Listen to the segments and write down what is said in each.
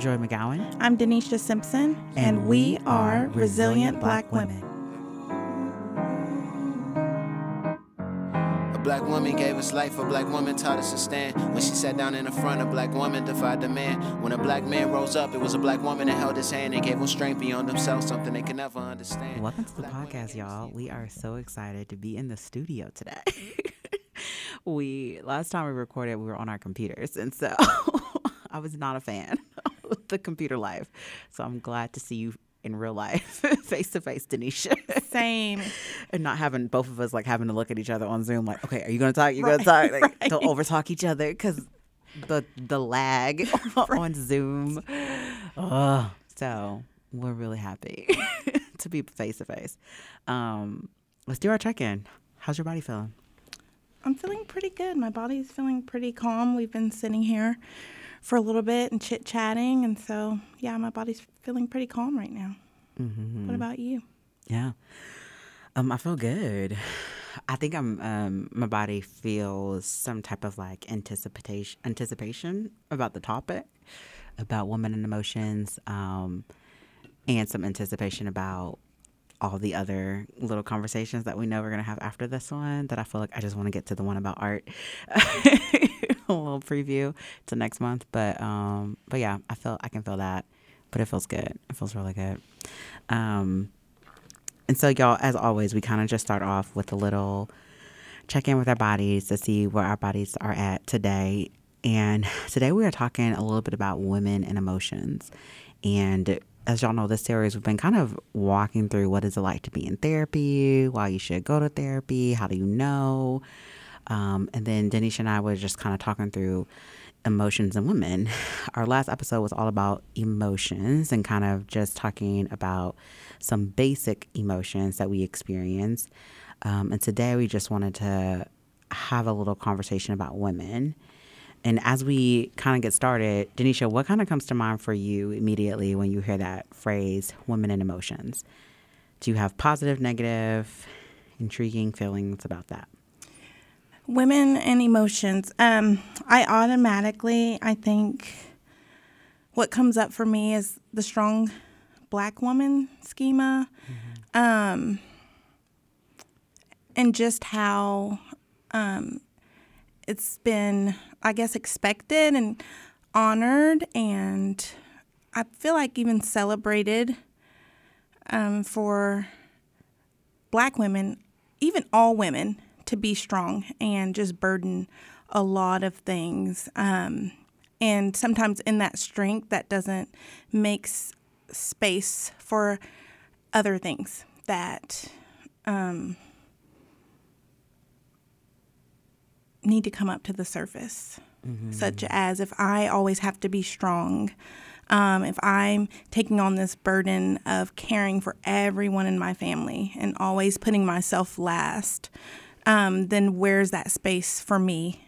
Joi McGowan. I'm Deneshia Simpson, and, and we, we, are Resilient, Resilient Black, Black Women. A black woman gave us life, a black woman taught us to stand. When she sat down in the front, a black woman defied the man. When a black man rose up, it was a black woman that held his hand and gave him strength beyond themselves, something they could never understand. Welcome to the black podcast, y'all. We are so excited to be in the studio today. we last time we recorded, we were on our computers, and so I was not a fan of the computer life. So I'm glad to see you in real life, face to face, Deneshia. Same. and not having both of us like having to look at each other on Zoom, like, okay, are you gonna talk? You right, gonna talk? Like, right. Don't overtalk each other because the the lag on Zoom. Oh, so we're really happy to be face to face. Let's do our check in. How's your body feeling? I'm feeling pretty good. My body's feeling pretty calm. We've been sitting here for a little bit and chit chatting. And so, yeah, my body's feeling pretty calm right now. Mm-hmm. What about you? Yeah. Um, I feel good. I think I'm um my body feels some type of like anticipation anticipation about the topic about women and emotions um and some anticipation about all the other little conversations that we know we're gonna have after this one that I feel like I just want to get to the one about art. a little preview to next month, but um, but yeah, I feel I can feel that, but it feels good. It feels really good. Um, and so y'all, as always, we kind of just start off with a little check in with our bodies to see where our bodies are at today. And today we are talking a little bit about women and emotions. And as y'all know, this series we've been kind of walking through what is it like to be in therapy, why you should go to therapy, how do you know, um, and then Deneshia and I were just kind of talking through emotions and women. Our last episode was all about emotions and kind of just talking about some basic emotions that we experience. Um, and today we just wanted to have a little conversation about women and as we kind of get started, Deneshia, what kind of comes to mind for you immediately when you hear that phrase, women and emotions? Do you have positive, negative, intriguing feelings about that? Women and emotions. Um, I automatically, I think, what comes up for me is the strong black woman schema. Mm-hmm. Um, and just how um, it's been, I guess, expected and honored, and I feel like even celebrated um, for black women, even all women, to be strong and just burden a lot of things. Um, and sometimes in that strength, that doesn't make space for other things that um, need to come up to the surface, mm-hmm. such as if I always have to be strong, um, if I'm taking on this burden of caring for everyone in my family and always putting myself last, um, then where's that space for me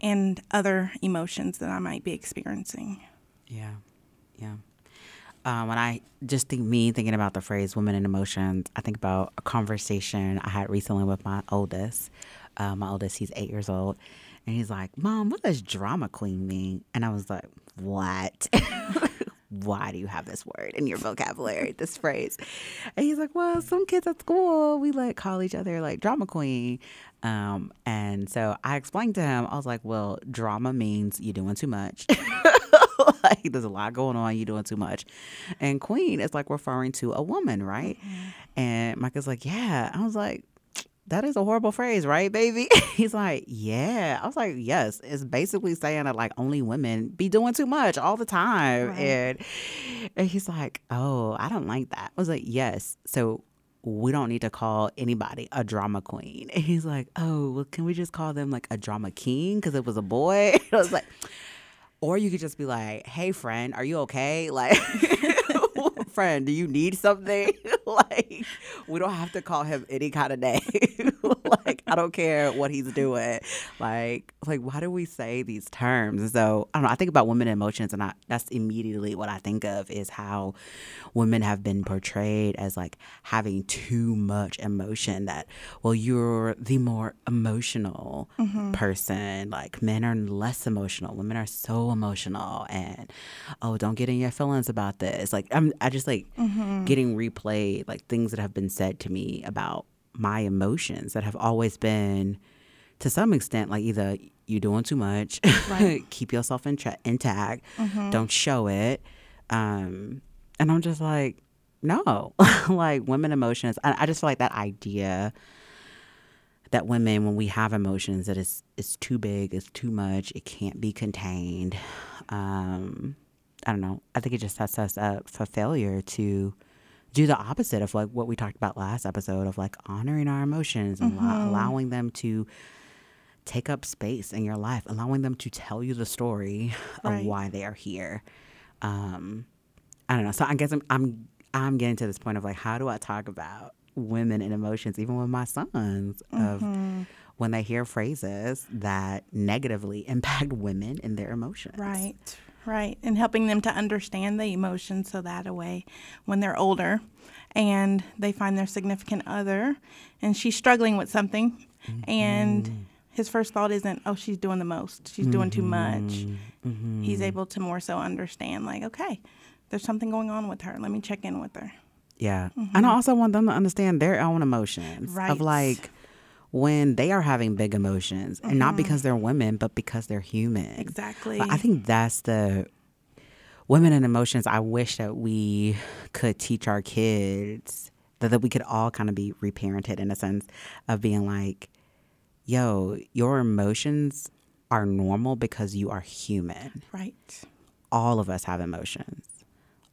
and other emotions that I might be experiencing? Yeah, yeah. Um, when I just think me thinking about the phrase "women and emotions," I think about a conversation I had recently with my oldest. Uh, my oldest, he's eight years old, and he's like, "Mom, what does drama queen mean?" And I was like, "What?" why do you have this word in your vocabulary, this phrase? And he's like, well, some kids at school, we like call each other like drama queen. Um, and so I explained to him, I was like, well, drama means you're doing too much. like there's a lot going on, you're doing too much. And queen is like referring to a woman, right? Mm-hmm. And Micah's like, yeah. I was like, that is a horrible phrase, right, baby? He's like, yeah. I was like, yes. It's basically saying that like only women be doing too much all the time. Right. And, and he's like, oh, I don't like that. I was like, yes. So we don't need to call anybody a drama queen. And he's like, oh, well, can we just call them like a drama king because it was a boy? I was like, or you could just be like, hey, friend, are you okay? Like, friend, do you need something? like, we don't have to call him any kind of name. like I don't care what he's doing. Like like why do we say these terms? And so I don't know. I think about women emotions, and I, that's immediately what I think of is how women have been portrayed as like having too much emotion. That well, you're the more emotional mm-hmm. person. Like men are less emotional. Women are so emotional, and oh, don't get in your feelings about this. Like I'm, I just like mm-hmm. getting replayed like things that have been said to me about my emotions that have always been to some extent like either you're doing too much Right. keep yourself in tra- intact don't show it um and i'm just like no. Like women emotions I, I just feel like that idea that women when we have emotions that it's it's too big it's too much it can't be contained um i don't know. I think it just sets us up for failure to do the opposite of like what we talked about last episode of like honoring our emotions and allow- allowing them to take up space in your life allowing them to tell you the story Right. of why they are here. Um i don't know. So i guess i'm i'm i'm getting to this point of like how do i talk about women and emotions even with my sons of when they hear phrases that negatively impact women and their emotions? Right, right. And helping them to understand the emotions so that a way when they're older and they find their significant other and she's struggling with something and mm-hmm. his first thought isn't, oh, she's doing the most, she's doing too much. Mm-hmm. Mm-hmm. He's able to more so understand, like, okay, there's something going on with her. Let me check in with her. Yeah. And I also want them to understand their own emotions. Right. Of like when they are having big emotions and not mm-hmm. because they're women, but because they're human. Exactly. But I think that's the women and emotions I wish that we could teach our kids that, that we could all kind of be reparented in a sense of being like, yo, your emotions are normal because you are human Right. all of us have emotions.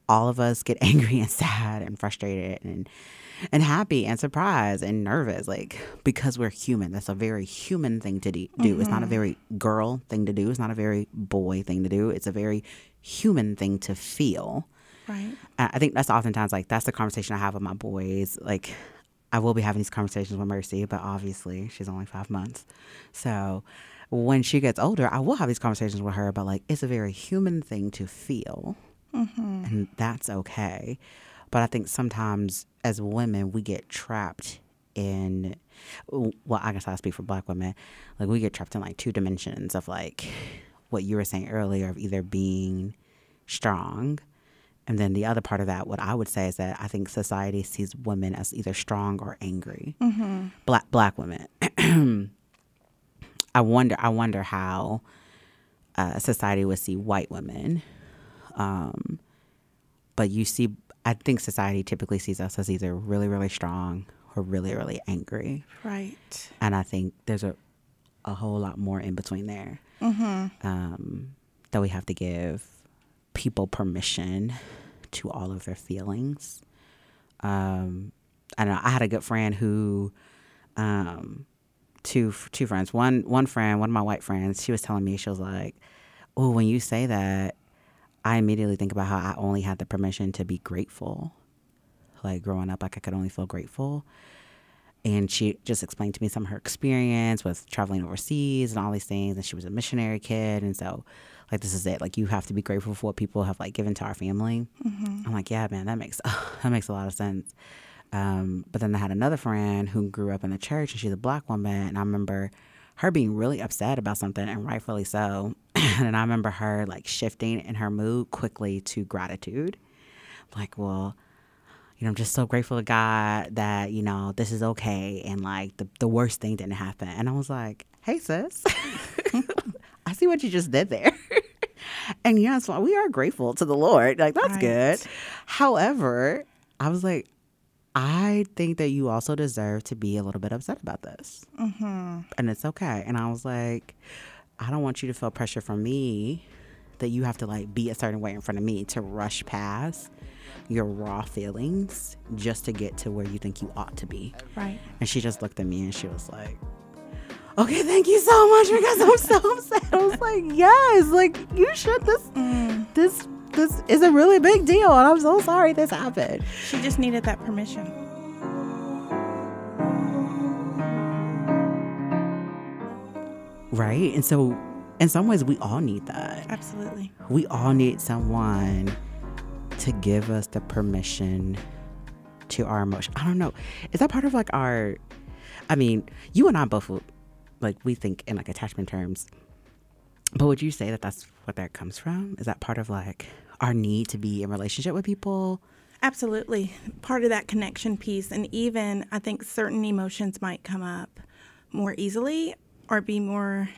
All of us get angry and sad and frustrated and and happy and surprised and nervous like because we're human. That's a very human thing to de- do. It's not a mm-hmm. very girl thing to do. It's not a very boy thing to do. It's a very human thing to feel. Right. I I think that's oftentimes like that's the conversation I have with my boys. Like I will be having these conversations with Mercy, but obviously she's only five months. So when she gets older, I will have these conversations with her about like it's a very human thing to feel, and that's okay. But I think sometimes as women we get trapped in well, I guess I speak for black women. Like we get trapped in like two dimensions of like what you were saying earlier of either being strong and then the other part of that, what I would say is that I think society sees women as either strong or angry. Black black women. I wonder. I wonder how uh, society would see white women. Um, but you see, I think society typically sees us as either really, really strong or really, really angry. Right. And I think there's a a whole lot more in between there um, that we have to give people permission to all of their feelings. Um, I don't know. I had a good friend who, um, two two friends. One one friend, one of my white friends. She was telling me she was like, "Oh, when you say that, I immediately think about how I only had the permission to be grateful. Like growing up, like I could only feel grateful." and she just explained to me some of her experience with traveling overseas and all these things and she was a missionary kid and so like this is it. Like you have to be grateful for what people have like given to our family. I'm like yeah man that makes that makes a lot of sense. Um, but then i had another friend who grew up in the church and she's a black woman and i remember her being really upset about something and rightfully so and i remember her like shifting in her mood quickly to gratitude like well you know, I'm just so grateful to God that, you know, this is okay and like the, the worst thing didn't happen. And I was like, hey, sis, I see what you just did there. and yes, well, we are grateful to the Lord. Like, that's Right. good. However, I was like, I think that you also deserve to be a little bit upset about this. Mm-hmm. And it's okay. And I was like, I don't want you to feel pressure from me that you have to like be a certain way in front of me to rush past your raw feelings just to get to where you think you ought to be. Right. And she just looked at me and she was like, Okay, thank you so much because I'm so upset. I was like, Yes, like you should this mm. this this is a really big deal and I'm so sorry this happened. She just needed that permission. Right? And so, in some ways, we all need that. Absolutely. We all need someone to give us the permission to our emotion. I don't know. Is that part of like our? I mean, you and I both like we think in like attachment terms. But would you say that that's what that comes from? Is that part of like our need to be in relationship with people? Absolutely. Part of that connection piece. And even I think certain emotions might come up more easily or be more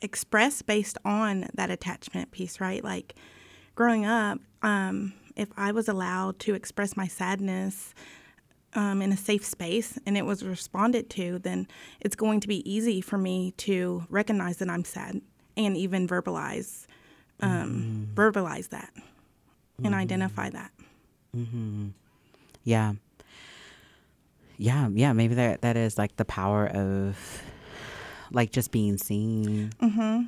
expressed based on that attachment piece, right? Like growing up, um, if I was allowed to express my sadness um, in a safe space and it was responded to, then it's going to be easy for me to recognize that I'm sad and even verbalize um, mm. verbalize that and mm. identify that. Mm-hmm. Yeah. Yeah, yeah. Maybe that that is like the power of like just being seen. Mm-hmm.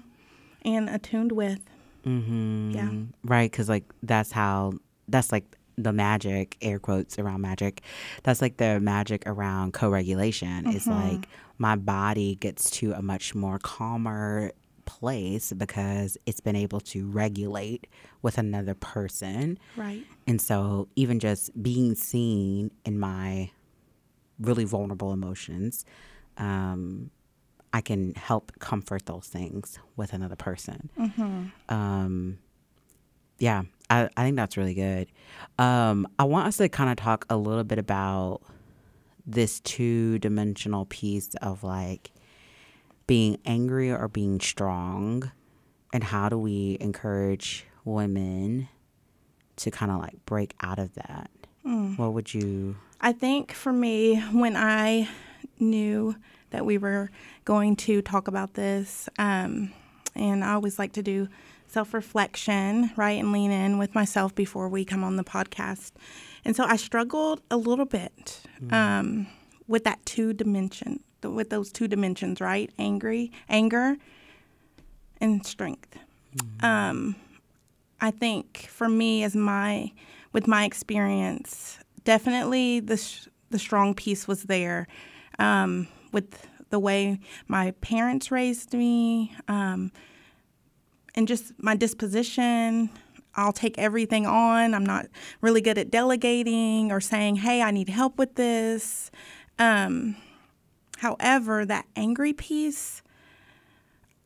And attuned with. Mm-hmm. Yeah. Right, because like that's how that's like the magic air quotes around magic that's like the magic around co-regulation mm-hmm. it's like my body gets to a much more calmer place because it's been able to regulate with another person. Right. And so even just being seen in my really vulnerable emotions, um, I can help comfort those things with another person. Mm-hmm. Um, yeah, I, I think that's really good. Um, I want us to kind of talk a little bit about this two dimensional piece of like being angry or being strong and how do we encourage women to kind of like break out of that mm. what would you i think for me when i knew that we were going to talk about this um, and i always like to do self-reflection right and lean in with myself before we come on the podcast and so i struggled a little bit mm. um, with that two dimension with those two dimensions, right? Angry, anger, and strength. Mm-hmm. Um, I think for me, as my with my experience, definitely the sh- the strong piece was there um, with the way my parents raised me, um, and just my disposition. I'll take everything on. I'm not really good at delegating or saying, "Hey, I need help with this." Um, However, that angry piece,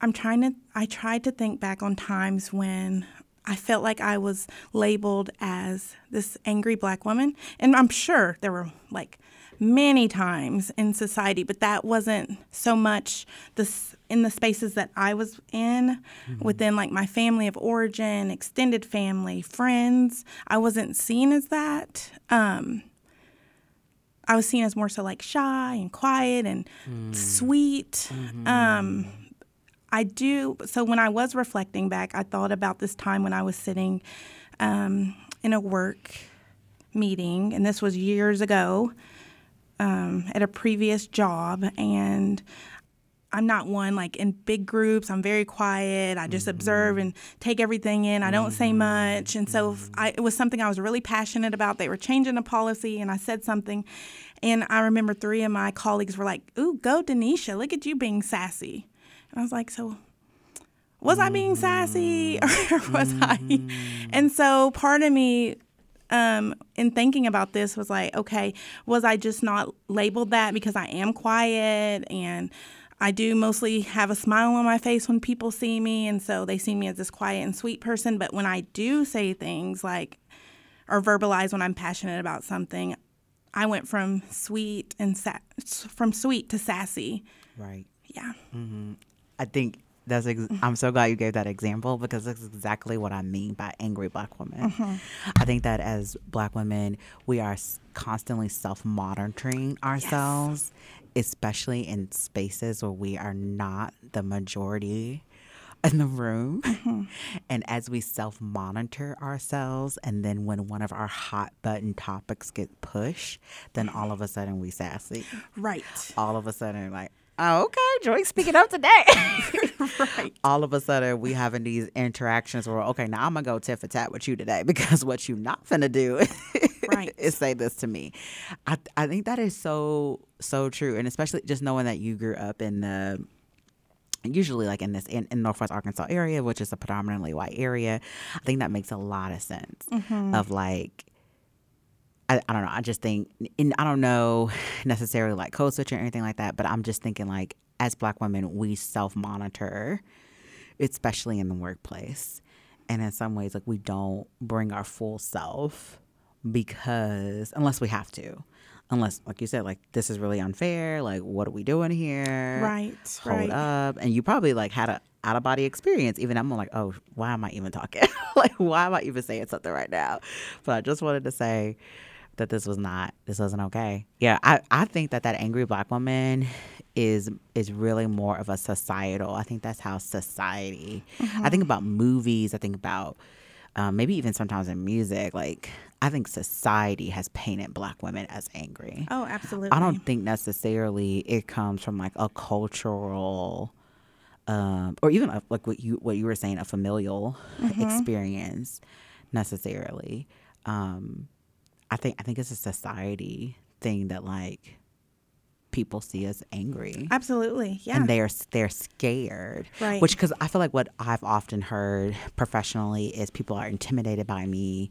I'm trying to, I tried to think back on times when I felt like I was labeled as this angry black woman. And I'm sure there were like many times in society, but that wasn't so much this in the spaces that I was in mm-hmm. within like my family of origin, extended family, friends. I wasn't seen as that. Um, I was seen as more so like shy and quiet and mm. sweet. Mm-hmm. Um, I do. So when I was reflecting back, I thought about this time when I was sitting um, in a work meeting, and this was years ago um, at a previous job, and I'm not one like in big groups. I'm very quiet. I just mm-hmm. observe and take everything in. I don't mm-hmm. say much. And so I, it was something I was really passionate about. They were changing a policy, and I said something. And I remember three of my colleagues were like, Ooh, go, Deneshia. Look at you being sassy. And I was like, So was I being sassy or was I? Mm-hmm. And so part of me um, in thinking about this was like, okay, was I just not labeled that because I am quiet and I do mostly have a smile on my face when people see me, and so they see me as this quiet and sweet person. But when I do say things like, or verbalize when I'm passionate about something, I went from sweet and sa- from sweet to sassy. Right. Yeah. Mm-hmm. I think that's. Ex- I'm so glad you gave that example because that's exactly what I mean by angry black women. Mm-hmm. I think that as black women, we are constantly self monitoring ourselves. Yes especially in spaces where we are not the majority in the room. Mm-hmm. And as we self monitor ourselves, and then when one of our hot button topics get pushed, then all of a sudden we sassy. Right. All of a sudden, like, oh, okay, Joi speaking up today. right. All of a sudden, we having these interactions where, okay, now I'm gonna go tit for tat with you today because what you not finna do right. is say this to me. I I think that is so so true, and especially just knowing that you grew up in the usually like in this in, in northwest arkansas area which is a predominantly white area i think that makes a lot of sense mm-hmm. of like I, I don't know i just think and i don't know necessarily like code switching or anything like that but i'm just thinking like as black women we self-monitor especially in the workplace. And in some ways like we don't bring our full self because unless we have to unless like you said like this is really unfair like what are we doing here? Right, hold right. up. And you probably like had a out of body experience even i'm like oh why am i even talking? Like why am i even saying something right now? But i just wanted to say that this was not this wasn't okay yeah i i think that that angry black woman is is really more of a societal i think that's how society i think about movies i think about um, maybe even sometimes in music like i think society has painted black women as angry Oh, absolutely. I don't think necessarily it comes from like a cultural, um, or even a, like what you what you were saying, a familial experience necessarily. Um, I think I think it's a society thing that like people see as angry Absolutely. Yeah. and they're they're scared Right. which because i feel like what i've often heard professionally is people are intimidated by me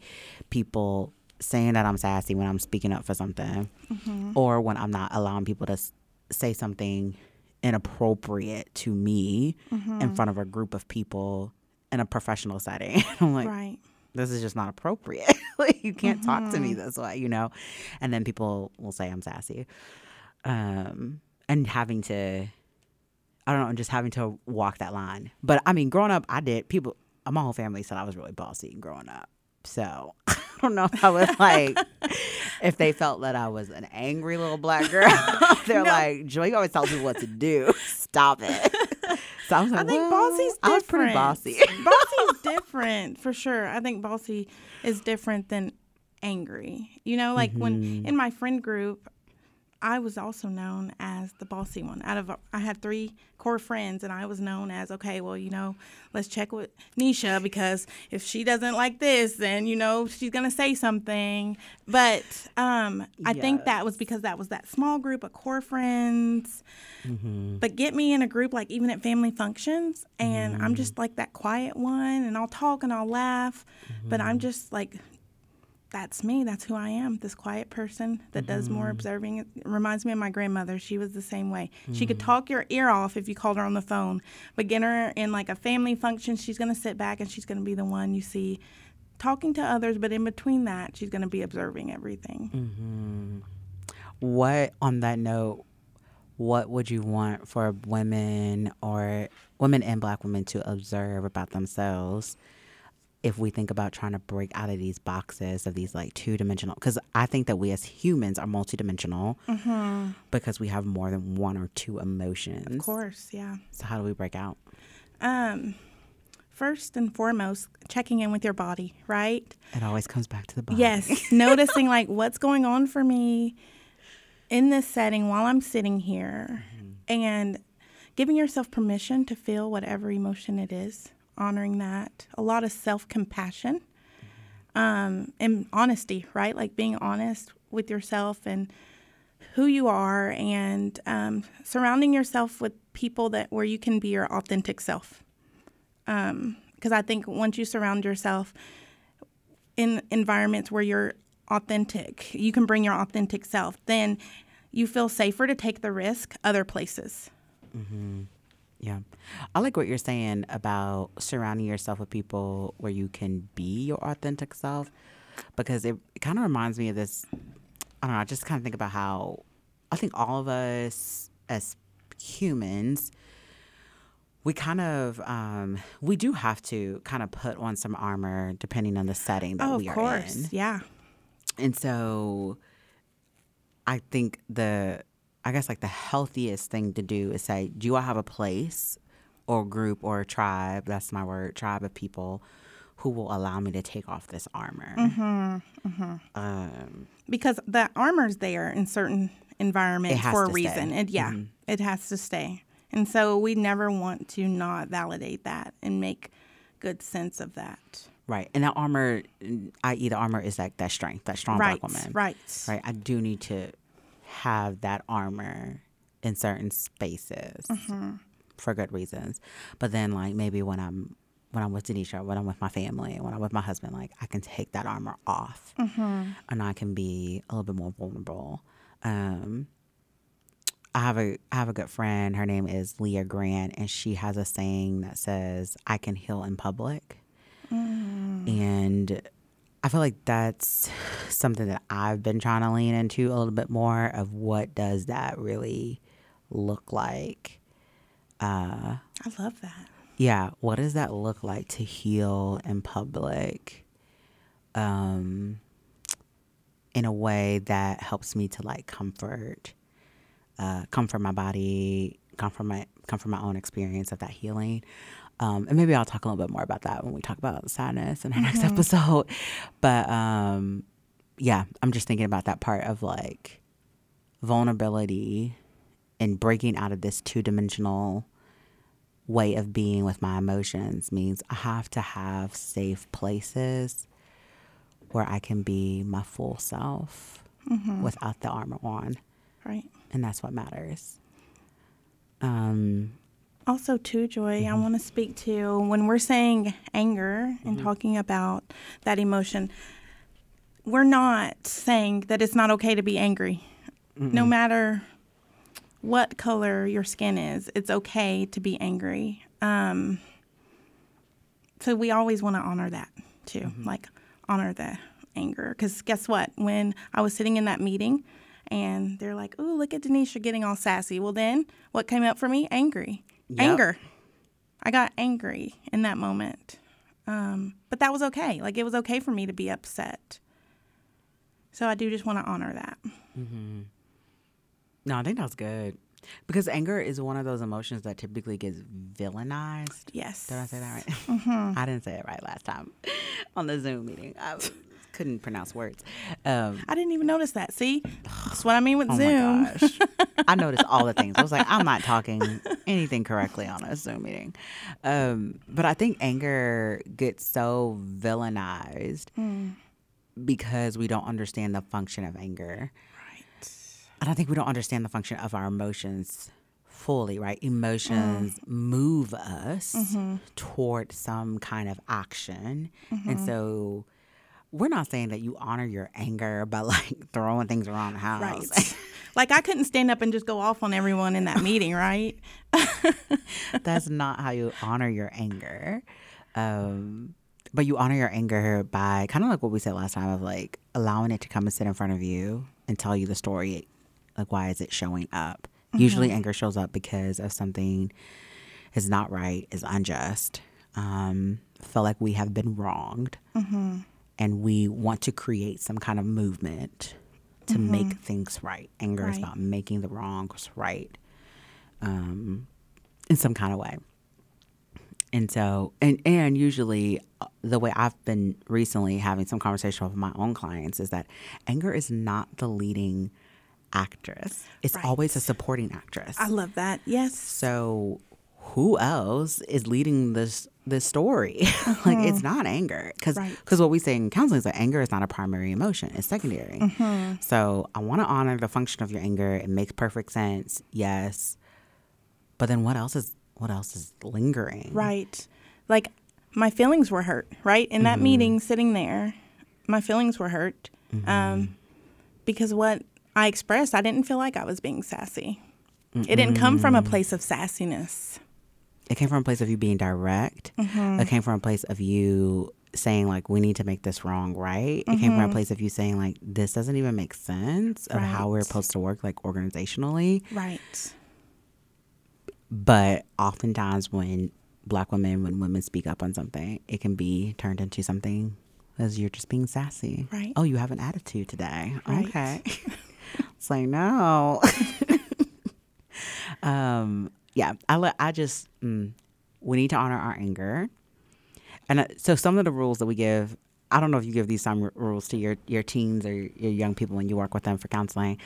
people saying that i'm sassy when i'm speaking up for something Mm-hmm. or when i'm not allowing people to s- say something inappropriate to me Mm-hmm. in front of a group of people in a professional setting i'm like right. This is just not appropriate. like you can't talk to Mm-hmm. me this way, you know. And then people will say I'm sassy, um, and having to, I don't know, just having to walk that line. But I mean, growing up, I did. People, my whole family said I was really bossy growing up. So I don't know if I was like, if they felt that I was an angry little black girl. They're No. like, Joi, you always tell people what to do. Stop it. So I was like, I think well, bossy's different. I was pretty bossy. Bossy's different for sure. I think bossy is different than angry. You know, like Mm-hmm. when in my friend group, I was also known as the bossy one. Out of I had three core friends, and I was known as okay. Well, you know, let's check with Nisha because if she doesn't like this, then you know she's gonna say something. But um, I think that was because that was that small group of core friends. Mm-hmm. But get me in a group like even at family functions, and I'm mm-hmm. just like that quiet one, and I'll talk and I'll laugh, but I'm mm-hmm. just like that's me. That's who I am. This quiet person that does more mm-hmm. observing. It reminds me of my grandmother. She was the same way. She could mm. talk your ear off if you called her on the phone, but get her in like a family function, she's going to sit back and she's going to be the one you see talking to others, but in between that, she's going to be observing everything. Mm-hmm. what on that note what would you want for women or women and black women to observe about themselves if we think about trying to break out of these boxes of these like two-dimensional because i think that we as humans are multidimensional because we have more than one or two emotions. Of course, yeah. so how do we break out? Um, first and foremost, checking in with your body, right? it always comes back to the body. Yes, noticing like what's going on for me in this setting while I'm sitting here and giving yourself permission to feel whatever emotion it is, honoring that. A lot of self compassion um, and honesty, right? Like being honest with yourself and who you are and um, surrounding yourself with people that where you can be your authentic self. Because I think once you surround yourself in environments where you're authentic, you can bring your authentic self, then you feel safer to take the risk other places. Yeah. I like what you're saying about surrounding yourself with people where you can be your authentic self because it, it kind of reminds me of this. I don't know. I just kind of think about how I think all of us as humans, we kind of, um, we do have to kind of put on some armor depending on the setting that Oh, we are course. in. Yeah. And so I think the I guess like the healthiest thing to do is say, do I have a place or group or tribe, that's my word, tribe of people who will allow me to take off this armor. Mm-hmm. Um, Because the armor's there in certain environments for a reason. stay. Mm-hmm. And yeah, it has to stay. And so we never want to not validate that and make good sense of that. right. And that armor, i.e., the armor is like that strength, that strong right. black woman. Right. Right. I do need to have that armor in certain spaces. Mm-hmm. for good reasons. But then like maybe when I'm when I'm with Deneshia, when I'm with my family, when I'm with my husband, like I can take that armor off, and I can be a little bit more vulnerable. Um, I have a I have a good friend. Her name is Leah Grant, and she has a saying that says, "I can heal in public," and I feel like that's something that I've been trying to lean into a little bit more of what does that really look like. Uh, I love that. yeah, what does that look like to heal in public? Um, in a way that helps me to like comfort, uh, comfort my body, comfort my comfort my own experience of that healing. Um, and maybe I'll talk a little bit more about that when we talk about sadness in our next episode. But um, yeah, I'm just thinking about that part of like vulnerability and breaking out of this two dimensional way of being with my emotions means I have to have safe places where I can be my full self mm-hmm. without the armor on. Right. And that's what matters. Um, Also, too, Joi, I mm-hmm. want to speak to when we're saying anger and mm-hmm. talking about that emotion, we're not saying that it's not okay to be angry. No matter what color your skin is, it's okay to be angry. Um, so we always want to honor that too, like honor the anger. Because guess what? When I was sitting in that meeting and they're like, "Oh, look at Deneshia getting all sassy," well, then what came up for me? Angry, Yep. anger. I got angry in that moment, um, but that was okay. Like it was okay for me to be upset. So I do just want to honor that. no, I think that's good. Because anger is one of those emotions that typically gets villainized. Yes. Did I say that right? I didn't say it right last time on the Zoom meeting. I couldn't pronounce words. Um, I didn't even notice that. See, that's what I mean with oh Zoom. my gosh. I noticed all the things. I was like, I'm not talking anything correctly on a Zoom meeting. Um, but I think anger gets so villainized because we don't understand the function of anger. Right. And I think we don't understand the function of our emotions fully, right? Emotions mm-hmm. move us mm-hmm. toward some kind of action. And mm-hmm. so we're not saying that you honor your anger by like throwing things around the house. Right. like I couldn't stand up and just go off on everyone in that meeting, right? That's not how you honor your anger. Um, but you honor your anger by kind of like what we said last time of like allowing it to come and sit in front of you and tell you the story. Like, why is it showing up? Usually, anger shows up because of something is not right, is unjust. Um, feel like we have been wronged, and we want to create some kind of movement to make things right. Anger is Right. about making the wrongs right um, in some kind of way. And so, and and usually, uh, the way I've been recently having some conversation with my own clients is that anger is not the leading actress; it's Right. always a supporting actress. I love that. Yes. so, who else is leading this this story? like, it's not anger because Right. what we say in counseling is that anger is not a primary emotion; it's secondary. So, I want to honor the function of your anger. It makes perfect sense. Yes, but then what else is what else is lingering? Right. Like my feelings were hurt, right? In that mm-hmm. meeting, sitting there, my feelings were hurt mm-hmm. um, because what I expressed, I didn't feel like I was being sassy. It didn't come from a place of sassiness. It came from a place of you being direct. Mm-hmm. It came from a place of you saying like we need to make this wrong right. It came from a place of you saying like this doesn't even make sense of how we're supposed to work like organizationally. Right. But oftentimes when black women, when women speak up on something, it can be turned into something as you're just being sassy. Right. Oh, you have an attitude today. Right. Okay. it's like no. um. Yeah. I let. I just. Mm, we need to honor our anger. And uh, so some of the rules that we give, I don't know if you give these some r- rules to your your teens or your young people when you work with them for counseling.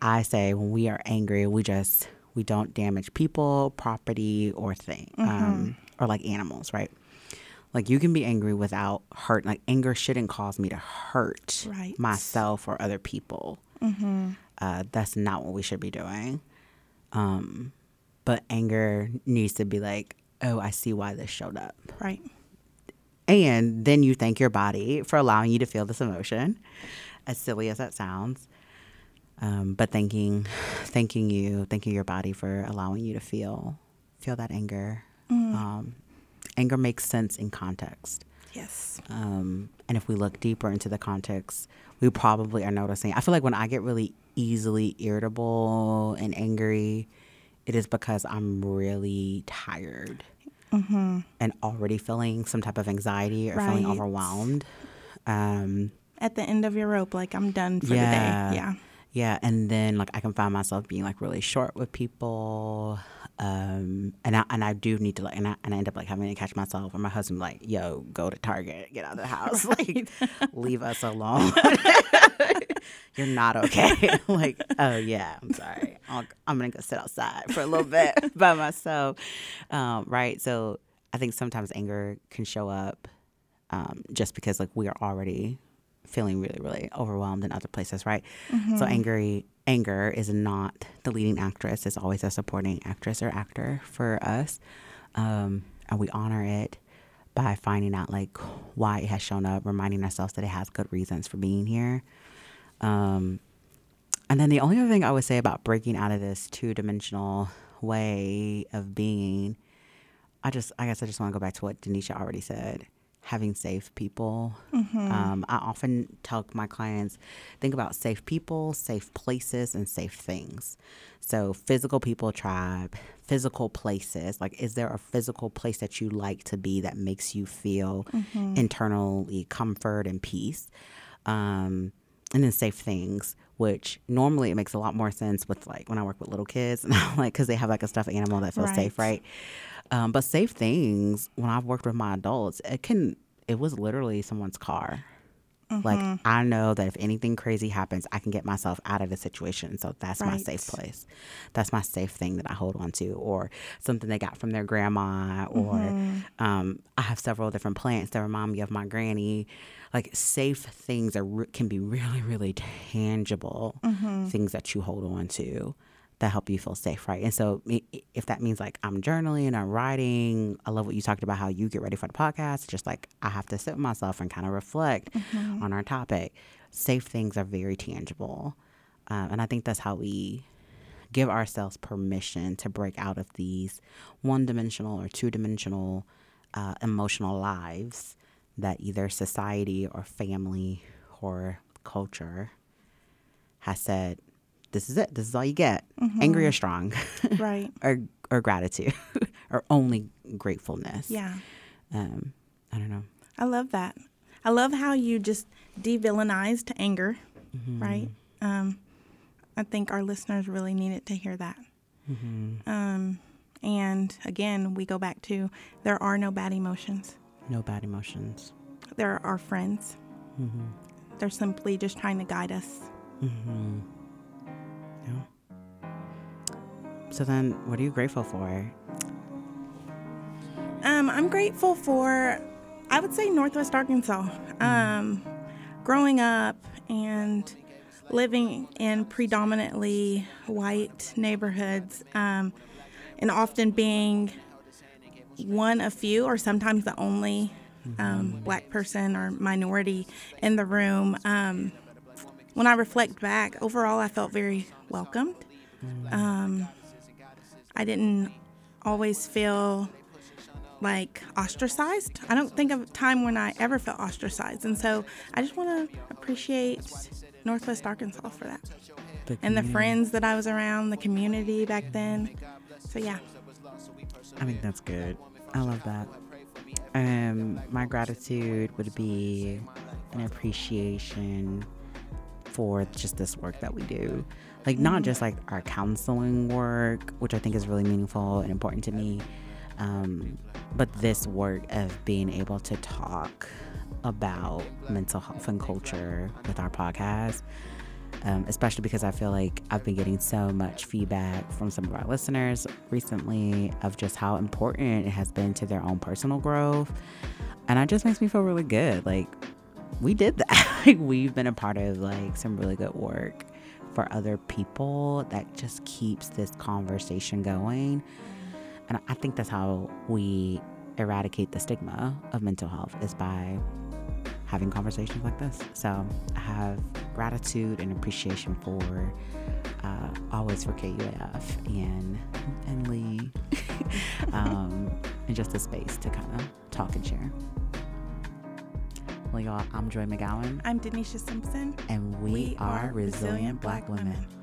I say when we are angry, we just we don't damage people, property, or thing, um, or like animals, right? Like you can be angry without hurt. Like anger shouldn't cause me to hurt Right. myself or other people. Uh, that's not what we should be doing. Um, but anger needs to be like, oh, I see why this showed up. Right. And then you thank your body for allowing you to feel this emotion, as silly as that sounds. Um, but thanking, thanking you, thanking your body for allowing you to feel, feel that anger. Um, anger makes sense in context. Yes. Um, and if we look deeper into the context, we probably are noticing. I feel like when I get really easily irritable and angry, it is because I'm really tired and already feeling some type of anxiety or feeling overwhelmed. Um, At the end of your rope, like I'm done for Yeah. the day. Yeah. Yeah, and then like I can find myself being like really short with people, um, and I and I do need to like, and I, and I end up like having to catch myself, or my husband like, "Yo, go to Target, get out of the house, like, leave us alone. You're not okay." like, oh yeah, I'm sorry. I'll, I'm gonna go sit outside for a little bit by myself, um, right? So I think sometimes anger can show up um, just because like we are already feeling really really overwhelmed in other places right? So angry anger is not the leading actress. It's always a supporting actress or actor for us um, and we honor it by finding out like why it has shown up reminding ourselves that it has good reasons for being here. Um, and then the only other thing i would say about breaking out of this two-dimensional way of being I just, I guess I just want to go back to what Deneshia already said. Having safe people. Um, I often tell my clients, think about safe people, safe places, and safe things. So, physical people, tribe, physical places. Like, is there a physical place that you like to be that makes you feel internally comfort and peace? Um, and then safe things which normally it makes a lot more sense with like when i work with little kids and I'm like because they have like a stuffed animal that feels safe Right. Right um, but safe things when i've worked with my adults it can it was literally someone's car. Like i know that if anything crazy happens i can get myself out of the situation. So that's my safe place. That's my safe thing that i hold on to or something they got from their grandma or um, i have several different plants that remind me of my granny. Like safe things are can be really really tangible things that you hold on to that help you feel safe right? And so if that means like i'm journaling I'm writing i love what you talked about how you get ready for the podcast just like i have to sit with myself and kind of reflect on our topic. Safe things are very tangible uh, and i think that's how we give ourselves permission to break out of these one dimensional or two dimensional uh, emotional lives that either society or family or culture has said, this is it, this is all you get. Angry or strong, Right. or, or gratitude, or only gratefulness. Yeah. Um, I don't know. I love that. I love how you just de-villainized anger, right? Um, I think our listeners really needed to hear that. Um, and again, we go back to there are no bad emotions. No bad emotions. They're our friends. They're simply just trying to guide us. So then, what are you grateful for? Um, I'm grateful for, I would say, Northwest Arkansas. Um, growing up and living in predominantly white neighborhoods, um, and often being one of few or sometimes the only um, black person or minority in the room. Um, when I reflect back, overall, I felt very welcomed. Um, I didn't always feel like ostracized. I don't think of a time when I ever felt ostracized. And so I just want to appreciate Northwest Arkansas for that. And the friends that I was around, the community back then. So yeah. I think that's good. I love that. Um, my gratitude would be an appreciation for just this work that we do. Like not just like our counseling work, which I think is really meaningful and important to me, um, but this work of being able to talk about mental health and culture with our podcast um, especially because I feel like I've been getting so much feedback from some of our listeners recently of just how important it has been to their own personal growth. And it just makes me feel really good. Like, we did that. like, we've been a part of like some really good work for other people that just keeps this conversation going. And I think that's how we eradicate the stigma of mental health is by having conversations like this. So I have gratitude and appreciation for uh, always for KUAF and and Lee, um, and just a space to kind of talk and share. Well, y'all, I'm Joi McGowan. I'm Deneshia Simpson. And we, we are, are, Resilient, Black, Black women. women.